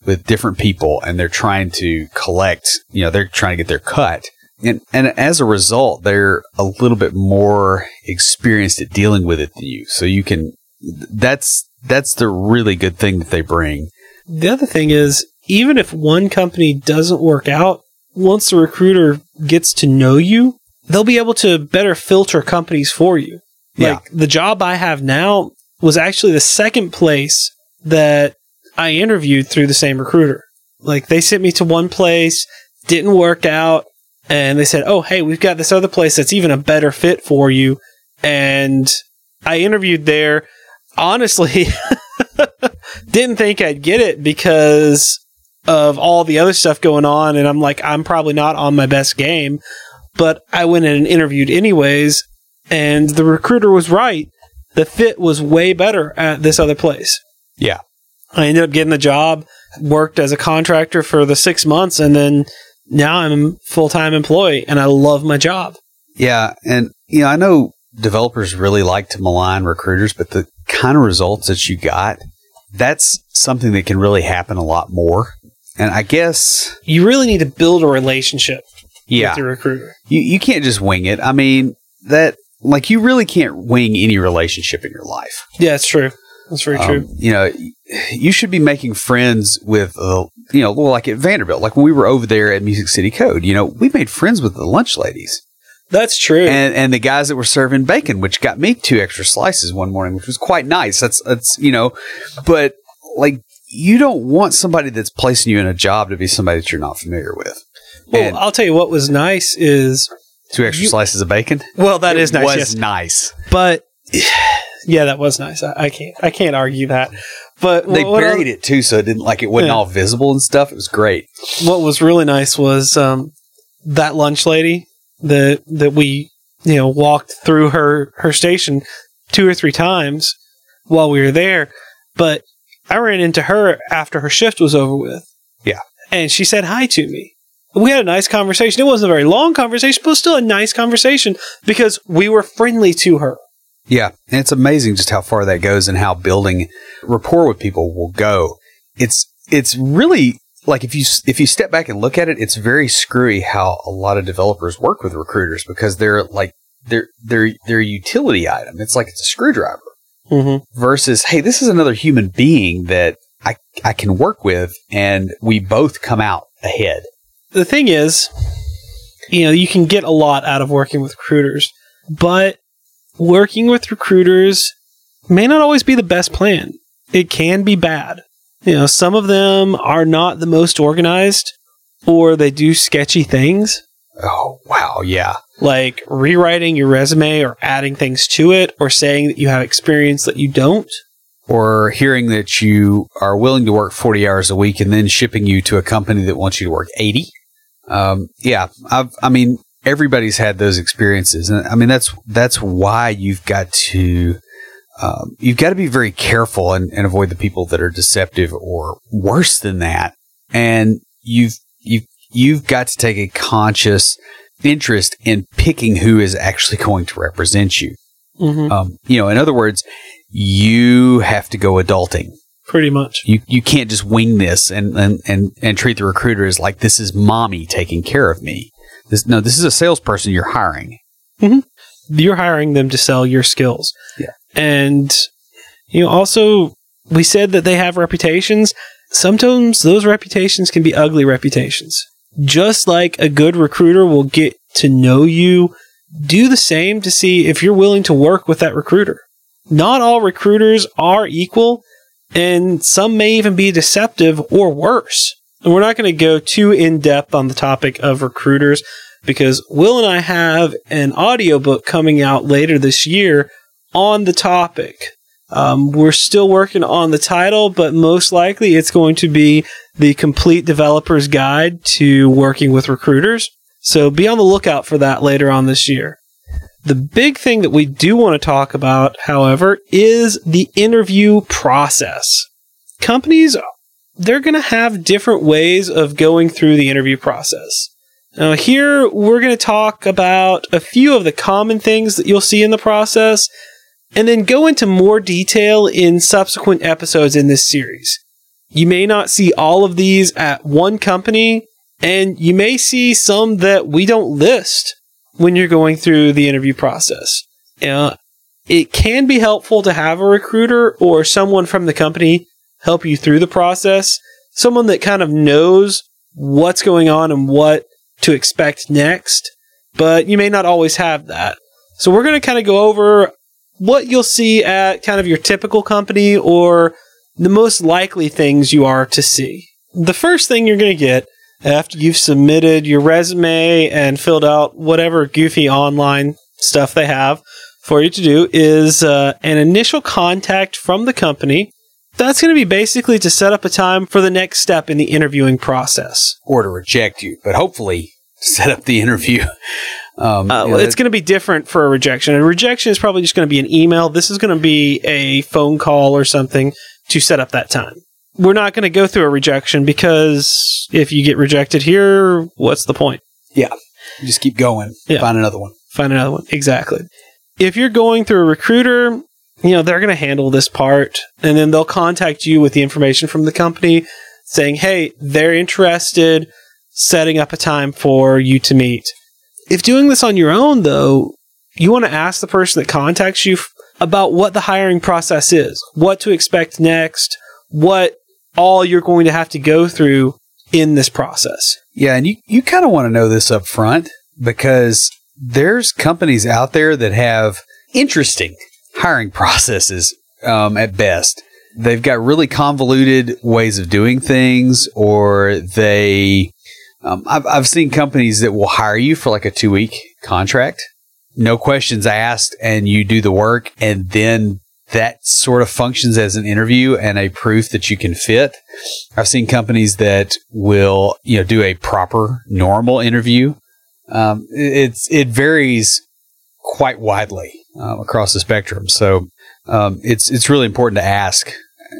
with different people and they're trying to collect, you know, they're trying to get their cut. And, and as a result, they're a little bit more experienced at dealing with it than you. So you can, that's, that's the really good thing that they bring. The other thing is, even if one company doesn't work out, once the recruiter gets to know you, they'll be able to better filter companies for you. Yeah. Like the job I have now was actually the second place that I interviewed through the same recruiter. Like they sent me to one place, didn't work out, and they said, "Oh, hey, we've got this other place that's even a better fit for you." And I interviewed there. Honestly, didn't think I'd get it because of all the other stuff going on, and I'm like, I'm probably not on my best game. But I went in and interviewed anyways, and the recruiter was right. The fit was way better at this other place. Yeah. I ended up getting the job, worked as a contractor for the six months, and then now I'm a full time employee and I love my job. Yeah. And, you know, I know developers really like to malign recruiters, but the kind of results that you got, that's something that can really happen a lot more. And I guess You really need to build a relationship. Yeah. with your recruiter. You you can't just wing it. I mean, that like you really can't wing any relationship in your life. Yeah, it's true. That's very Um, true. you know, you should be making friends with, uh, you know, like at Vanderbilt, like when we were over there at Music City Code, you know, we made friends with the lunch ladies That's true. and and the guys that were serving bacon, which got me two extra slices one morning, which was quite nice. That's that's you know, but like you don't want somebody that's placing you in a job to be somebody that you're not familiar with. well, and- I'll tell you what was nice is Two extra You- slices of bacon. well that It is nice. Was yes. nice. but yeah, that was nice. I, I can't I can't argue that. But They what, buried it too, so it didn't like it wasn't Yeah. all visible and stuff. It was great. what was really nice was um, that lunch lady that that we you know walked through her her station two or three times while we were there, but I ran into her after her shift was over with. Yeah. and she said hi to me. We had a nice conversation. It wasn't a very long conversation, but still a nice conversation because we were friendly to her. Yeah, and it's amazing just how far that goes and how building rapport with people will go. It's it's really like if you if you step back and look at it, it's very screwy how a lot of developers work with recruiters because they're like they're they're they're a utility item. It's like it's a screwdriver Mm-hmm. versus hey, this is another human being that I I can work with and we both come out ahead. the thing is, you know, you can get a lot out of working with recruiters, but working with recruiters may not always be the best plan. It can be bad. You know, some of them are not the most organized or they do sketchy things Oh wow, yeah. like rewriting your resume or adding things to it or saying that you have experience that you don't. or hearing that you are willing to work 40 hours a week and then shipping you to a company that wants you to work 80. Um, yeah, I've, I mean, everybody's had those experiences. And I mean, that's, that's why you've got to, um, you've got to be very careful and, and avoid the people that are deceptive or worse than that. And you've, you've, you've got to take a conscious interest in picking who is actually going to represent you. Mm-hmm. Um, you know, in other words, you have to go adulting. Pretty much. You you can't just wing this and and and, and treat the recruiter as like this is mommy taking care of me. This no, this is a salesperson you're hiring. Mm-hmm. you're hiring them to sell your skills. Yeah. And you know, also we said that they have reputations. Sometimes those reputations can be ugly reputations. Just like a good recruiter will get to know you, do the same to see if you're willing to work with that recruiter. Not all recruiters are equal, and some may even be deceptive or worse. And we're not going to go too in depth on the topic of recruiters because Will and I have an audiobook coming out later this year on the topic. Um, we're still working on the title, but most likely it's going to be the complete developer's guide to working with recruiters. So be on the lookout for that later on this year. The big thing that we do want to talk about, however, is the interview process. Companies, they're going to have different ways of going through the interview process. Now, here we're going to talk about a few of the common things that you'll see in the process and then go into more detail in subsequent episodes in this series. You may not see all of these at one company, and you may see some that we don't list when you're going through the interview process. Uh, it can be helpful to have a recruiter or someone from the company help you through the process, someone that kind of knows what's going on and what to expect next, but you may not always have that. So we're going to kind of go over what you'll see at kind of your typical company or the most likely things you are to see. The first thing you're going to get after you've submitted your resume and filled out whatever goofy online stuff they have for you to do is uh, an initial contact from the company. That's going to be basically to set up a time for the next step in the interviewing process. or to reject you, but hopefully set up the interview. Um, Uh, you know, it's going to be different for a rejection. A rejection is probably just going to be an email. This is going to be a phone call or something to set up that time. We're not going to go through a rejection because if you get rejected here, what's the point? Yeah. Just keep going. Yeah. Find another one. Find another one. Exactly. If you're going through a recruiter, you know, they're going to handle this part and then they'll contact you with the information from the company saying, hey, they're interested. setting up a time for you to meet. If doing this on your own, though, you want to ask the person that contacts you f- about what the hiring process is, what to expect next, what all you're going to have to go through in this process. Yeah, and you, you kind of want to know this up front because there's companies out there that have interesting hiring processes um, at best. They've got really convoluted ways of doing things, or they. Um, I've, I've seen companies that will hire you for like a two week contract, no questions asked, and you do the work, and then that sort of functions as an interview and a proof that you can fit. I've seen companies that will, you know, do a proper normal interview. Um, it's it varies quite widely um, across the spectrum. So um, it's it's really important to ask,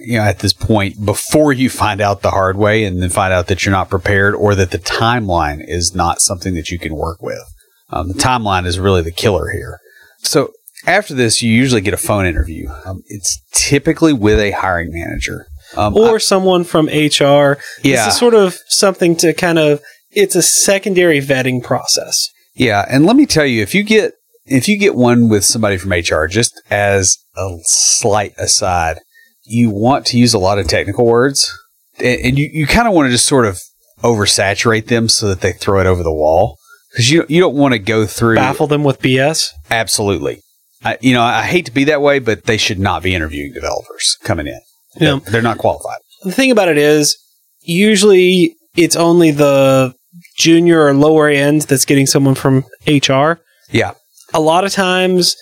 you know, at this point before you find out the hard way and then find out that you're not prepared or that the timeline is not something that you can work with. Um, the timeline is really the killer here. So after this, you usually get a phone interview. Um, it's typically with a hiring manager. Um, or I- someone from HR. Yeah. This is sort of something to kind of, it's a secondary vetting process. Yeah, and let me tell you, if you get if you get one with somebody from HR, just as a slight aside, you want to use a lot of technical words, and, and you, you kind of want to just sort of oversaturate them so that they throw it over the wall because you you don't want to go through Baffle them with BS. absolutely. I, you know, I hate to be that way, but they should not be interviewing developers coming in. Yeah. They're, they're not qualified. The thing about it is, usually it's only the junior or lower end that's getting someone from HR. Yeah, A lot of times,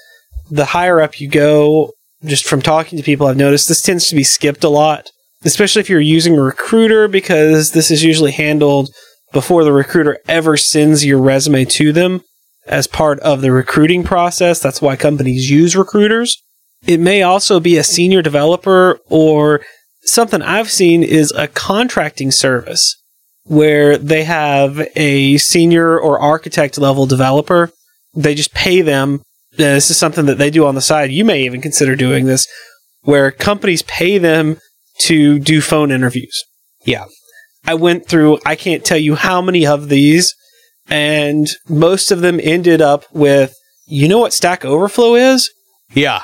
the higher up you go, just from talking to people, I've noticed this tends to be skipped a lot, especially if you're using a recruiter, because this is usually handled before the recruiter ever sends your resume to them as part of the recruiting process. That's why companies use recruiters. It may also be a senior developer or something I've seen is a contracting service where they have a senior or architect level developer. They just pay them. This is something that they do on the side. You may even consider doing this where companies pay them to do phone interviews. Yeah. I went through, I can't tell you how many of these, and most of them ended up with, you know what Stack Overflow is? yeah,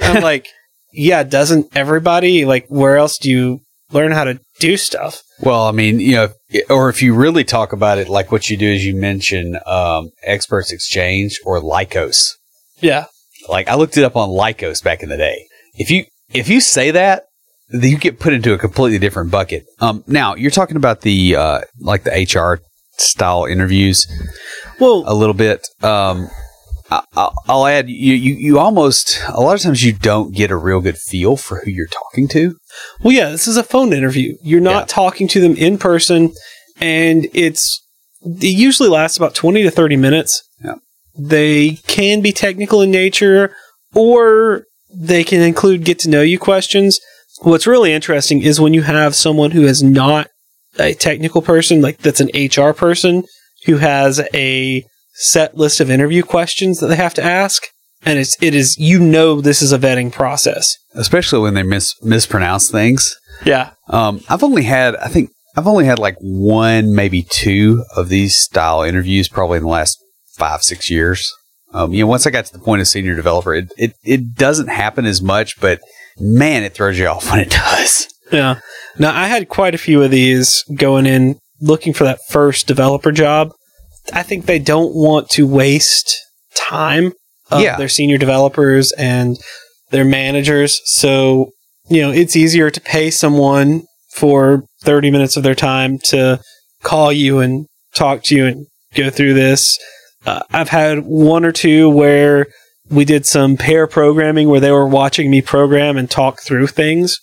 I'm like, yeah, doesn't everybody? Like, where else do you learn how to do stuff? Well, I mean, you know, or if you really talk about it, like what you do is you mention um, Experts Exchange or Lycos. Yeah. Like I looked it up on Lycos back in the day. If you if you say that, you get put into a completely different bucket. Um, now you're talking about the uh, like the HR style interviews Well, a little bit. Um, I'll, I'll add you, you you almost a lot of times you don't get a real good feel for who you're talking to. well, yeah, this is a phone interview. You're not Yeah. talking to them in person, and it's it usually lasts about 20 to 30 minutes. Yeah. They can be technical in nature, or they can include get to know you questions. What's really interesting is when you have someone who is not a technical person, like that's an HR person, who has a set list of interview questions that they have to ask. And it's, it is, you know, this is a vetting process. Especially when they mis- mispronounce things. Yeah. Um, I've only had, I think, I've only had like one, maybe two of these style interviews, probably in the last five, six years. Um, you know, once I got to the point of senior developer, it, it, it doesn't happen as much, but man, it throws you off when it does. Yeah. Now, I had quite a few of these going in looking for that first developer job. I think they don't want to waste time of Yeah. their senior developers and their managers. So, you know, it's easier to pay someone for 30 minutes of their time to call you and talk to you and go through this. Uh, I've had one or two where we did some pair programming where they were watching me program and talk through things.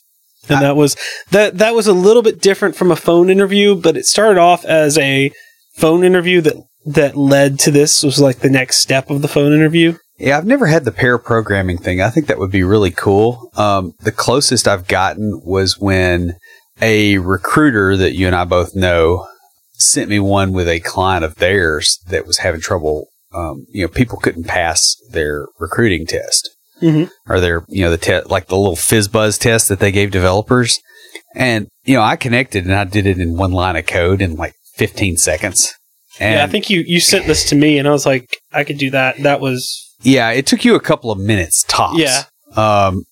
And I- that was that that was a little bit different from a phone interview, but it started off as a phone interview that that led to this was like the next step of the phone interview. Yeah, I've never had the pair programming thing. I think that would be really cool. Um, the closest I've gotten was when a recruiter that you and I both know sent me one with a client of theirs that was having trouble. Um, you know, people couldn't pass their recruiting test Mhm. or their, you know, the test, like the little FizzBuzz test that they gave developers. And, you know, I connected and I did it in one line of code in like 15 seconds. And yeah, I think you you sent this to me, and I was like, I could do that. That was yeah, it took you a couple of minutes tops. Yeah. Um,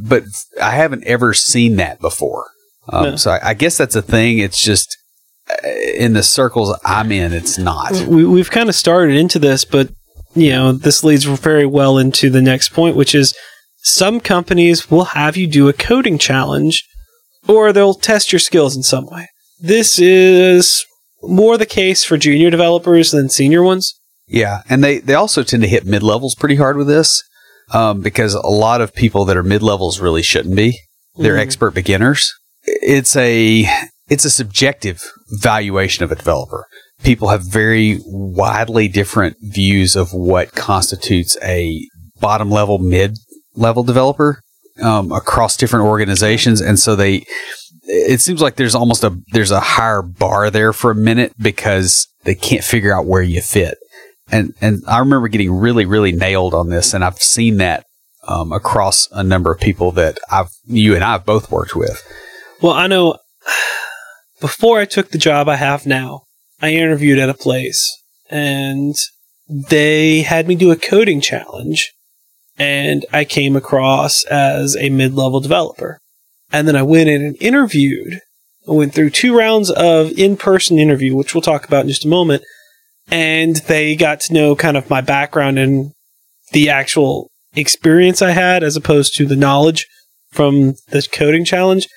but I haven't ever seen that before. Um, No. So I, I guess that's a thing. It's just uh, in the circles I'm in, it's not. we, we've kind of started into this, but you know, this leads very well into the next point, which is some companies will have you do a coding challenge or they'll test your skills in some way. This is more the case for junior developers than senior ones. Yeah, and they they also tend to hit mid levels pretty hard with this um, because a lot of people that are mid levels really shouldn't be. They're Mhm. expert beginners. It's a it's a subjective valuation of a developer. People have very widely different views of what constitutes a bottom level, mid level developer um, across different organizations, and so they. It seems like there's almost a there's a higher bar there for a minute because they can't figure out where you fit and and I remember getting really really nailed on this, and I've seen that um, across a number of people that I've you and I've both worked with. Well, I know before I took the job I have now, I interviewed at a place and they had me do a coding challenge and I came across as a mid level developer. And then I went in and interviewed. I went through two rounds of in person interview, which we'll talk about in just a moment. And they got to know kind of my background and the actual experience I had as opposed to the knowledge from the coding challenge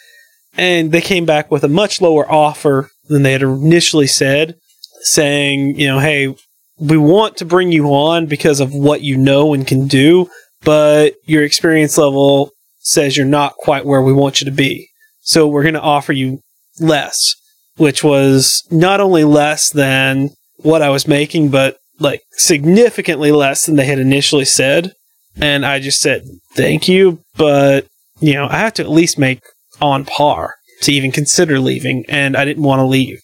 and they came back with a much lower offer than they had initially said, saying, you know, hey, we want to bring you on because of what you know and can do, but your experience level says you're not quite where we want you to be. So we're going to offer you less, which was not only less than what I was making, but like significantly less than they had initially said. And I just said, thank you, but you know, I have to at least make on par to even consider leaving, and I didn't want to leave.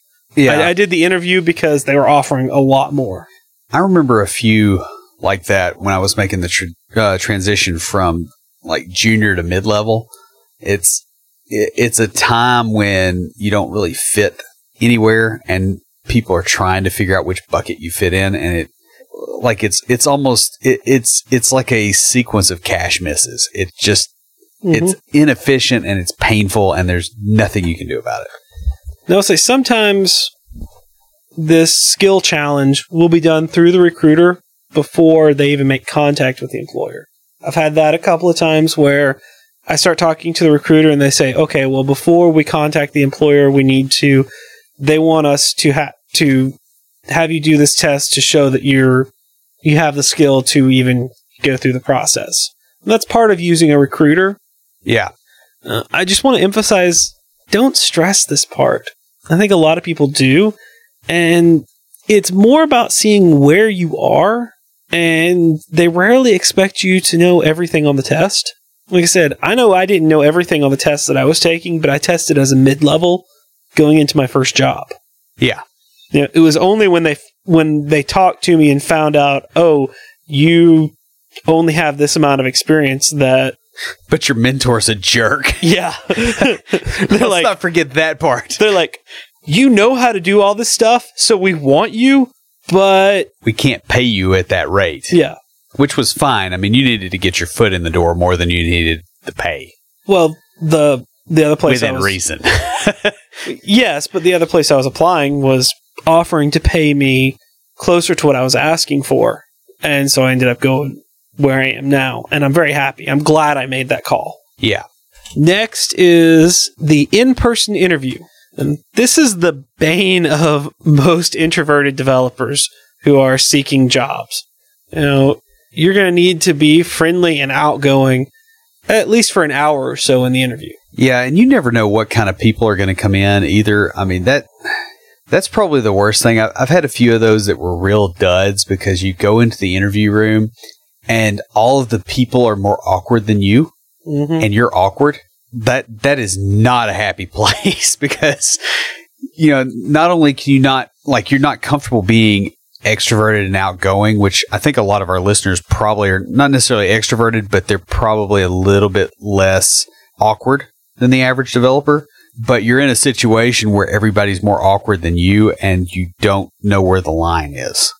I, I did the interview because they were offering a lot more. I remember a few like that when I was making the tr- uh, transition from like junior to mid level. It's it, it's a time when you don't really fit anywhere, and people are trying to figure out which bucket you fit in, and it like it's it's almost it, it's it's like a sequence of cache misses. It just mm-hmm. it's inefficient and it's painful, and there's nothing you can do about it. Now, I'll say sometimes this skill challenge will be done through the recruiter before they even make contact with the employer. I've had that a couple of times where I start talking to the recruiter and they say, okay, well, before we contact the employer, we need to, they want us to have, to have you do this test to show that you're, you have the skill to even go through the process. And that's part of using a recruiter. Yeah, Uh, I just want to emphasize don't stress this part. I think a lot of people do. And it's more about seeing where you are. And they rarely expect you to know everything on the test. Like I said, I know I didn't know everything on the test that I was taking, but I tested as a mid level going into my first job. yeah. You know, it was only when they when they talked to me and found out, oh, you only have this amount of experience that But your mentor's a jerk. yeah. they're Let's like not forget that part. they're like, you know how to do all this stuff, so we want you, but We can't pay you at that rate. yeah. which was fine. I mean, you needed to get your foot in the door more than you needed the pay Well, the the other place within was, reason. yes, but the other place I was applying was offering to pay me closer to what I was asking for, and so I ended up going where I am now, and I'm very happy. I'm glad I made that call. yeah, Next is the in person interview. And this is the bane of most introverted developers who are seeking jobs. You know, you're going to need to be friendly and outgoing at least for an hour or so in the interview. yeah, and you never know what kind of people are going to come in either. I mean that that's probably the worst thing. I- I've had a few of those that were real duds because you go into the interview room and all of the people are more awkward than you. Mm-hmm. and you're awkward, that that is not a happy place because you know not only can you not like you're not comfortable being extroverted and outgoing, which I think a lot of our listeners probably are not necessarily extroverted, but they're probably a little bit less awkward than the average developer. but you're in a situation where everybody's more awkward than you and you don't know where the line is.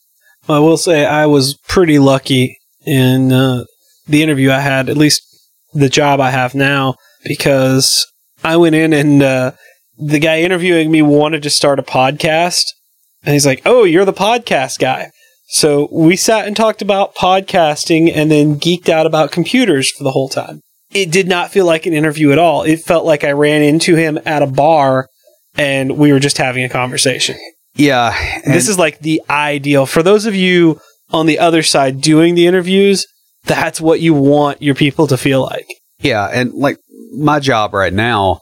I will say I was pretty lucky in uh, the interview I had, at least the job I have now, because I went in and uh, the guy interviewing me wanted to start a podcast. And he's like, Oh, you're the podcast guy. So we sat and talked about podcasting and then geeked out about computers for the whole time. It did not feel like an interview at all. It felt like I ran into him at a bar and we were just having a conversation. Yeah. This is like the ideal for those of you on the other side doing the interviews. That's what you want your people to feel like. Yeah, and like my job right now,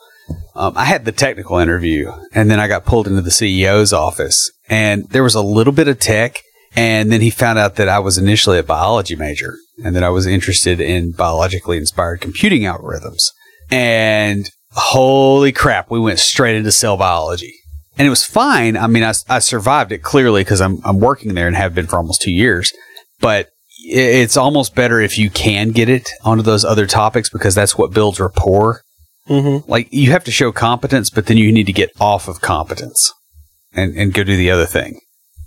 um, I had the technical interview, and then I got pulled into the CEO's office, and there was a little bit of tech, and then he found out that I was initially a biology major, and that I was interested in biologically inspired computing algorithms, and holy crap, we went straight into cell biology. And it was fine. I mean, I, I survived it clearly because I'm, I'm working there and have been for almost two years. But it's almost better if you can get it onto those other topics because that's what builds rapport. Mm-hmm. Like you have to show competence, but then you need to get off of competence and, and go do the other thing.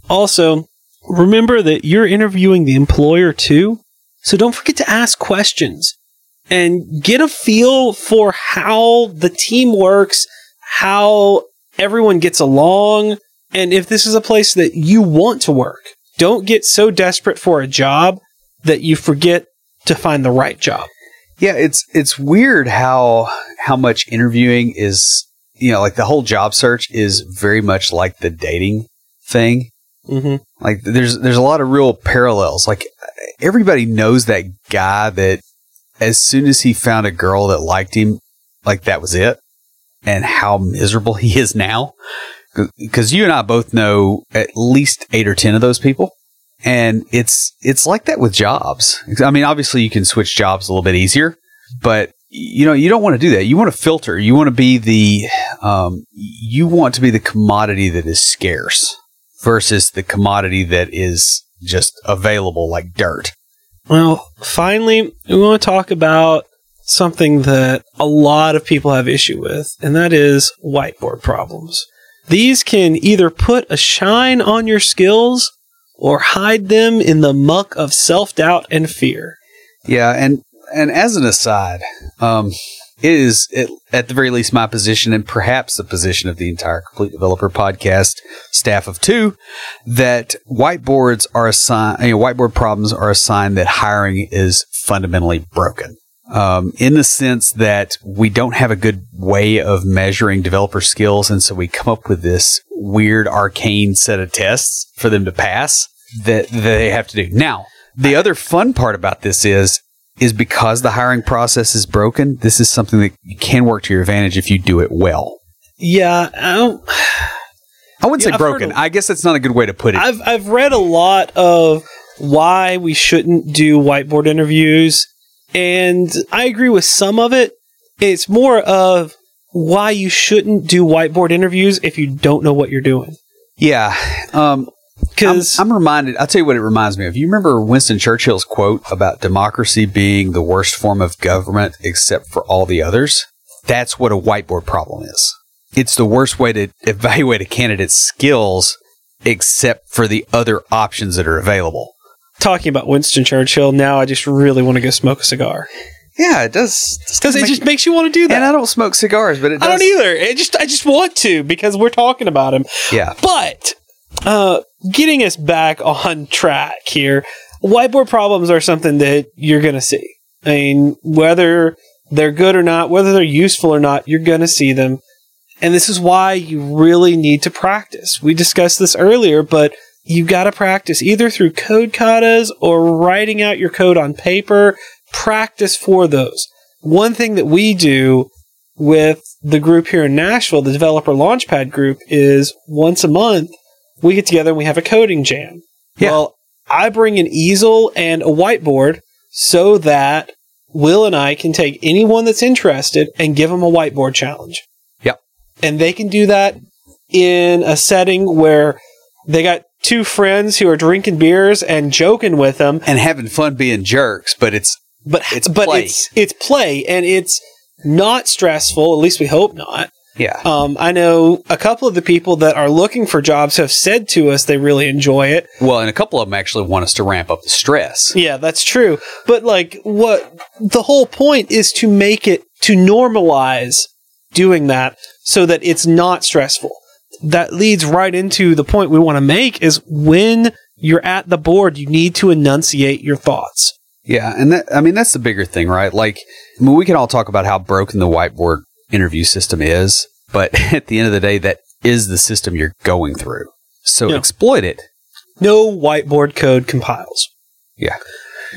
Also, remember that you're interviewing the employer too. So don't forget to ask questions and get a feel for how the team works, how everyone gets along, and if this is a place that you want to work. Don't get so desperate for a job that you forget to find the right job. Yeah, it's it's weird how how much interviewing is you know like the whole job search is very much like the dating thing. Mm-hmm. Like there's there's a lot of real parallels. Like everybody knows that guy that as soon as he found a girl that liked him, like that was it, and how miserable he is now. Because you and I both know at least eight or ten of those people, and it's it's like that with jobs. I mean, obviously you can switch jobs a little bit easier, but you know you don't want to do that. You want to filter. You want to be the um, you want to be the commodity that is scarce versus the commodity that is just available like dirt. Well, finally, we want to talk about something that a lot of people have issue with, and that is whiteboard problems. These can either put a shine on your skills or hide them in the muck of self doubt and fear. Yeah, and and as an aside, um, is it, at the very least my position, and perhaps the position of the entire Complete Developer podcast staff of two, that whiteboards are a sign. You know, whiteboard problems are a sign that hiring is fundamentally broken. Um, in the sense that we don't have a good way of measuring developer skills, and so we come up with this weird arcane set of tests for them to pass that, that they have to do. Now, the other fun part about this is is because the hiring process is broken. This is something that can work to your advantage if you do it well. Yeah, I don't. I wouldn't Yeah, say broken. a- I guess that's not a good way to put it. I've I've read a lot of why we shouldn't do whiteboard interviews, and I agree with some of it. It's more of why you shouldn't do whiteboard interviews if you don't know what you're doing. yeah. Um, I'm, Because I'm reminded, I'll tell you what it reminds me of. You remember Winston Churchill's quote about democracy being the worst form of government except for all the others? That's what a whiteboard problem is. It's the worst way to evaluate a candidate's skills except for the other options that are available. Talking about Winston Churchill, now I just really want to go smoke a cigar Yeah, it does. because it just makes you want to do that. and I don't smoke cigars, but it does. I don't either. It just I just want to because we're talking about him. Yeah. But uh, getting us back on track here, whiteboard problems are something that you're going to see. I mean, whether they're good or not, whether they're useful or not, you're going to see them. And this is why you really need to practice. We discussed this earlier, but you got to practice either through code katas or writing out your code on paper. Practice for those. One thing that we do with the group here in Nashville, the developer launchpad group, is once a month we get together and we have a coding jam. Yeah. Well, I bring an easel and a whiteboard so that Will and I can take anyone that's interested and give them a whiteboard challenge. Yep. And they can do that in a setting where they got two friends who are drinking beers and joking with them, And having fun being jerks, but it's but It's but play. it's it's play and it's not stressful. At least we hope not. Yeah. Um, I know a couple of the people that are looking for jobs have said to us they really enjoy it. Well, and a couple of them actually want us to ramp up the stress. Yeah, that's true. But like what the whole point is to make it to normalize doing that so that it's not stressful. That leads right into the point we want to make is when you're at the board, you need to enunciate your thoughts. Yeah, and that I mean that's the bigger thing, right? Like, I mean, we can all talk about how broken the whiteboard interview system is, but at the end of the day, that is the system you're going through. So Yeah. exploit it. No whiteboard code compiles. Yeah.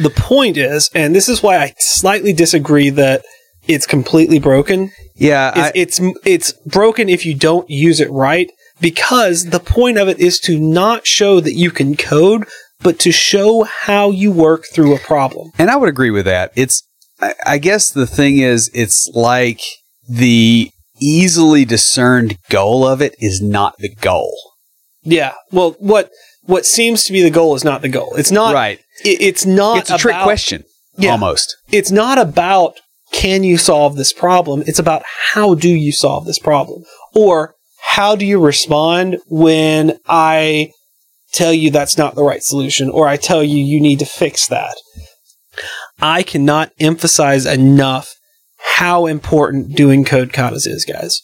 The point is, and this is why I slightly disagree that it's completely broken. Yeah, I, It's, it's it's broken if you don't use it right because the point of it is to not show that you can code, but to show how you work through a problem. and I would agree with that. It's, I, I guess the thing is, it's like the easily discerned goal of it is not the goal. Yeah. Well, what what seems to be the goal is not the goal. It's not. right. It, it's not. It's a trick question, Yeah. almost. It's not about can you solve this problem. It's about how do you solve this problem, or how do you respond when I tell you that's not the right solution, or I tell you you need to fix that. I cannot emphasize enough how important doing code katas is, guys.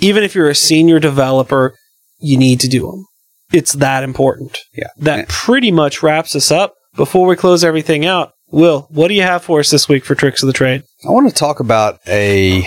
Even if you're a senior developer, you need to do them. It's that important. Yeah. That pretty much wraps us up. Before we close everything out, Will, what do you have for us this week for tricks of the trade? I want to talk about a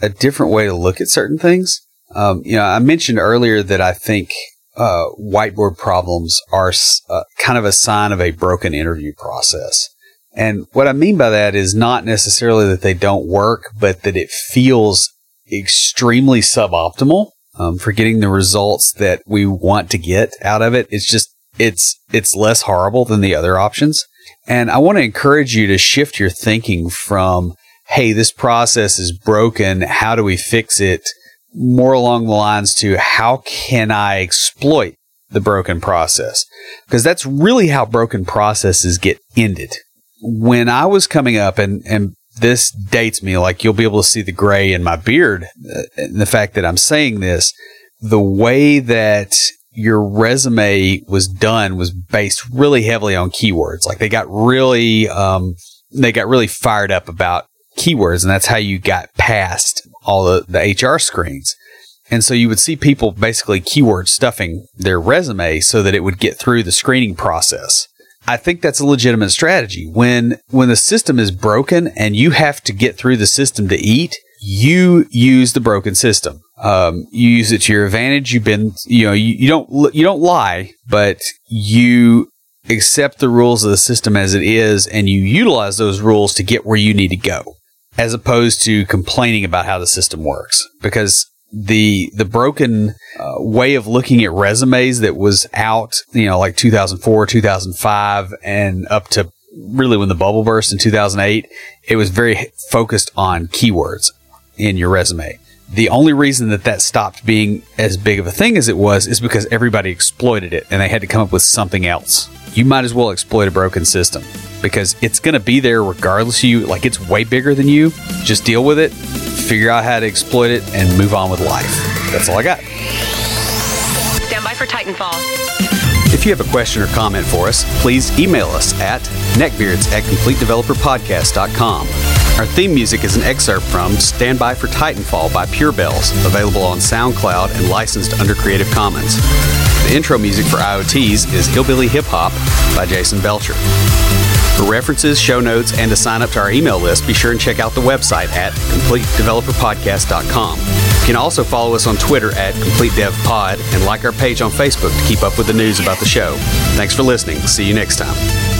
a different way to look at certain things. Um, you know, I mentioned earlier that I think uh, whiteboard problems are uh, kind of a sign of a broken interview process. And what I mean by that is not necessarily that they don't work, but that it feels extremely suboptimal um, for getting the results that we want to get out of it. It's just it's it's less horrible than the other options. And I want to encourage you to shift your thinking from, hey, this process is broken. How do we fix it? More along the lines to how can I exploit the broken process? Because that's really how broken processes get ended. When I was coming up and, and this dates me, like you'll be able to see the gray in my beard uh, and the fact that I'm saying this, the way that your resume was done was based really heavily on keywords. Like they got really, um, they got really fired up about keywords, and that's how you got past all the, the HR screens. And so you would see people basically keyword stuffing their resume so that it would get through the screening process. I think that's a legitimate strategy. When when the system is broken and you have to get through the system to eat, you use the broken system. Um, you use it to your advantage. You've been, you know, you, you don't you don't lie, but you accept the rules of the system as it is, and you utilize those rules to get where you need to go, as opposed to complaining about how the system works. Because the the broken uh, way of looking at resumes that was out, you know, like 2004, 2005, and up to really when the bubble burst in 2008, it was very focused on keywords in your resume. The only reason that that stopped being as big of a thing as it was is because everybody exploited it and they had to come up with something else. You might as well exploit a broken system because it's going to be there regardless of you. Like it's way bigger than you. Just deal with it, figure out how to exploit it, and move on with life. That's all I got. Stand by for Titanfall. If you have a question or comment for us, please email us at neckbeards at completedeveloperpodcast.com. Our theme music is an excerpt from Stand By for Titanfall by Pure Bells, available on SoundCloud and licensed under Creative Commons. The intro music for IoTs is Hillbilly Hip Hop by Jason Belcher. For references, show notes, and to sign up to our email list, be sure and check out the website at CompleteDeveloperPodcast.com. You can also follow us on Twitter at CompleteDevPod and like our page on Facebook to keep up with the news about the show. Thanks for listening. See you next time.